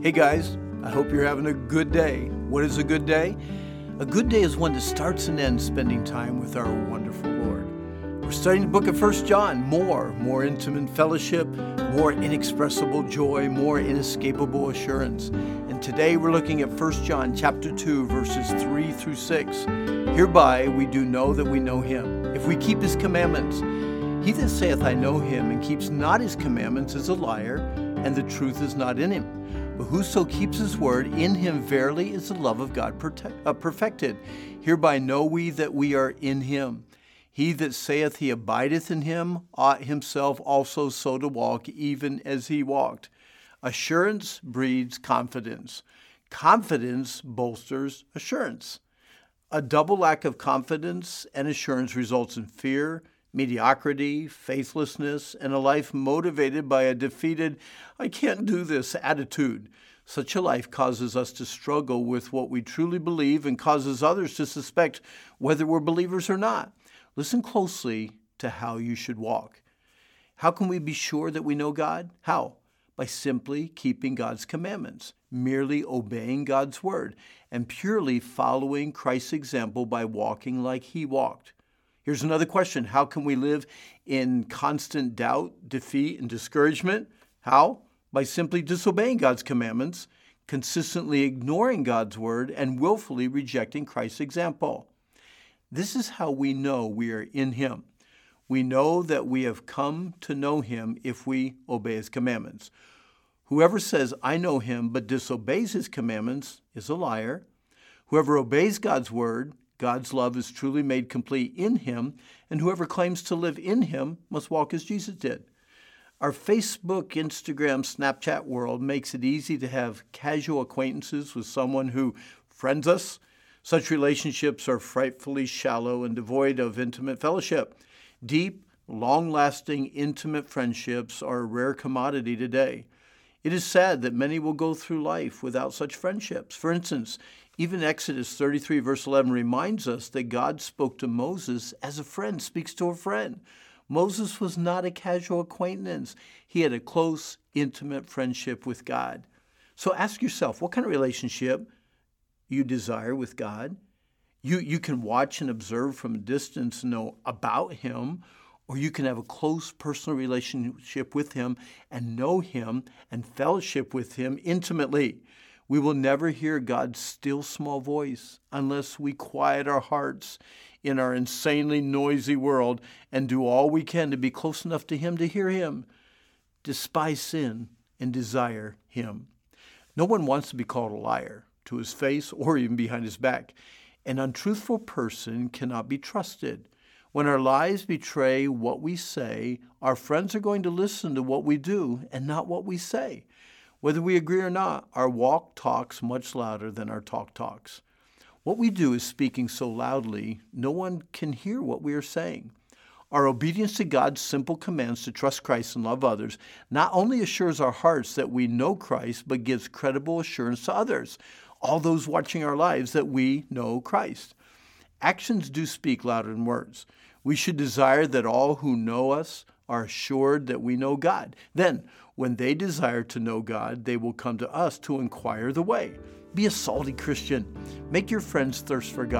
Hey guys, I hope you're having a good day. What is a good day? A good day is one that starts and ends spending time with our wonderful Lord. We're studying the book of First John. More, more intimate fellowship, more inexpressible joy, more inescapable assurance. And today we're looking at First John chapter 2 verses 3 through 6. Hereby we do know that we know him, if we keep his commandments. He that saith I know him and keeps not his commandments is a liar, and the truth is not in him. But whoso keeps his word, in him verily is the love of God uh, perfected. Hereby know we that we are in him. He that saith he abideth in him ought himself also so to walk, even as he walked. Assurance breeds confidence. Confidence bolsters assurance. A double lack of confidence and assurance results in fear, mediocrity, faithlessness, and a life motivated by a defeated, I can't do this attitude. Such a life causes us to struggle with what we truly believe and causes others to suspect whether we're believers or not. Listen closely to how you should walk. How can we be sure that we know God? How? By simply keeping God's commandments, merely obeying God's word, and purely following Christ's example by walking like he walked. Here's another question How can we live in constant doubt, defeat, and discouragement? How? By simply disobeying God's commandments, consistently ignoring God's word, and willfully rejecting Christ's example. This is how we know we are in Him. We know that we have come to know Him if we obey His commandments. Whoever says, I know Him, but disobeys His commandments is a liar. Whoever obeys God's word God's love is truly made complete in him, and whoever claims to live in him must walk as Jesus did. Our Facebook, Instagram, Snapchat world makes it easy to have casual acquaintances with someone who friends us. Such relationships are frightfully shallow and devoid of intimate fellowship. Deep, long lasting, intimate friendships are a rare commodity today. It is sad that many will go through life without such friendships. For instance, even Exodus 33, verse 11, reminds us that God spoke to Moses as a friend speaks to a friend. Moses was not a casual acquaintance, he had a close, intimate friendship with God. So ask yourself what kind of relationship you desire with God. You, you can watch and observe from a distance, know about Him, or you can have a close personal relationship with Him and know Him and fellowship with Him intimately. We will never hear God's still small voice unless we quiet our hearts in our insanely noisy world and do all we can to be close enough to Him to hear Him, despise sin, and desire Him. No one wants to be called a liar to his face or even behind his back. An untruthful person cannot be trusted. When our lives betray what we say, our friends are going to listen to what we do and not what we say. Whether we agree or not, our walk talks much louder than our talk talks. What we do is speaking so loudly, no one can hear what we are saying. Our obedience to God's simple commands to trust Christ and love others not only assures our hearts that we know Christ, but gives credible assurance to others, all those watching our lives, that we know Christ. Actions do speak louder than words. We should desire that all who know us are assured that we know God. Then, when they desire to know God, they will come to us to inquire the way. Be a salty Christian. Make your friends thirst for God.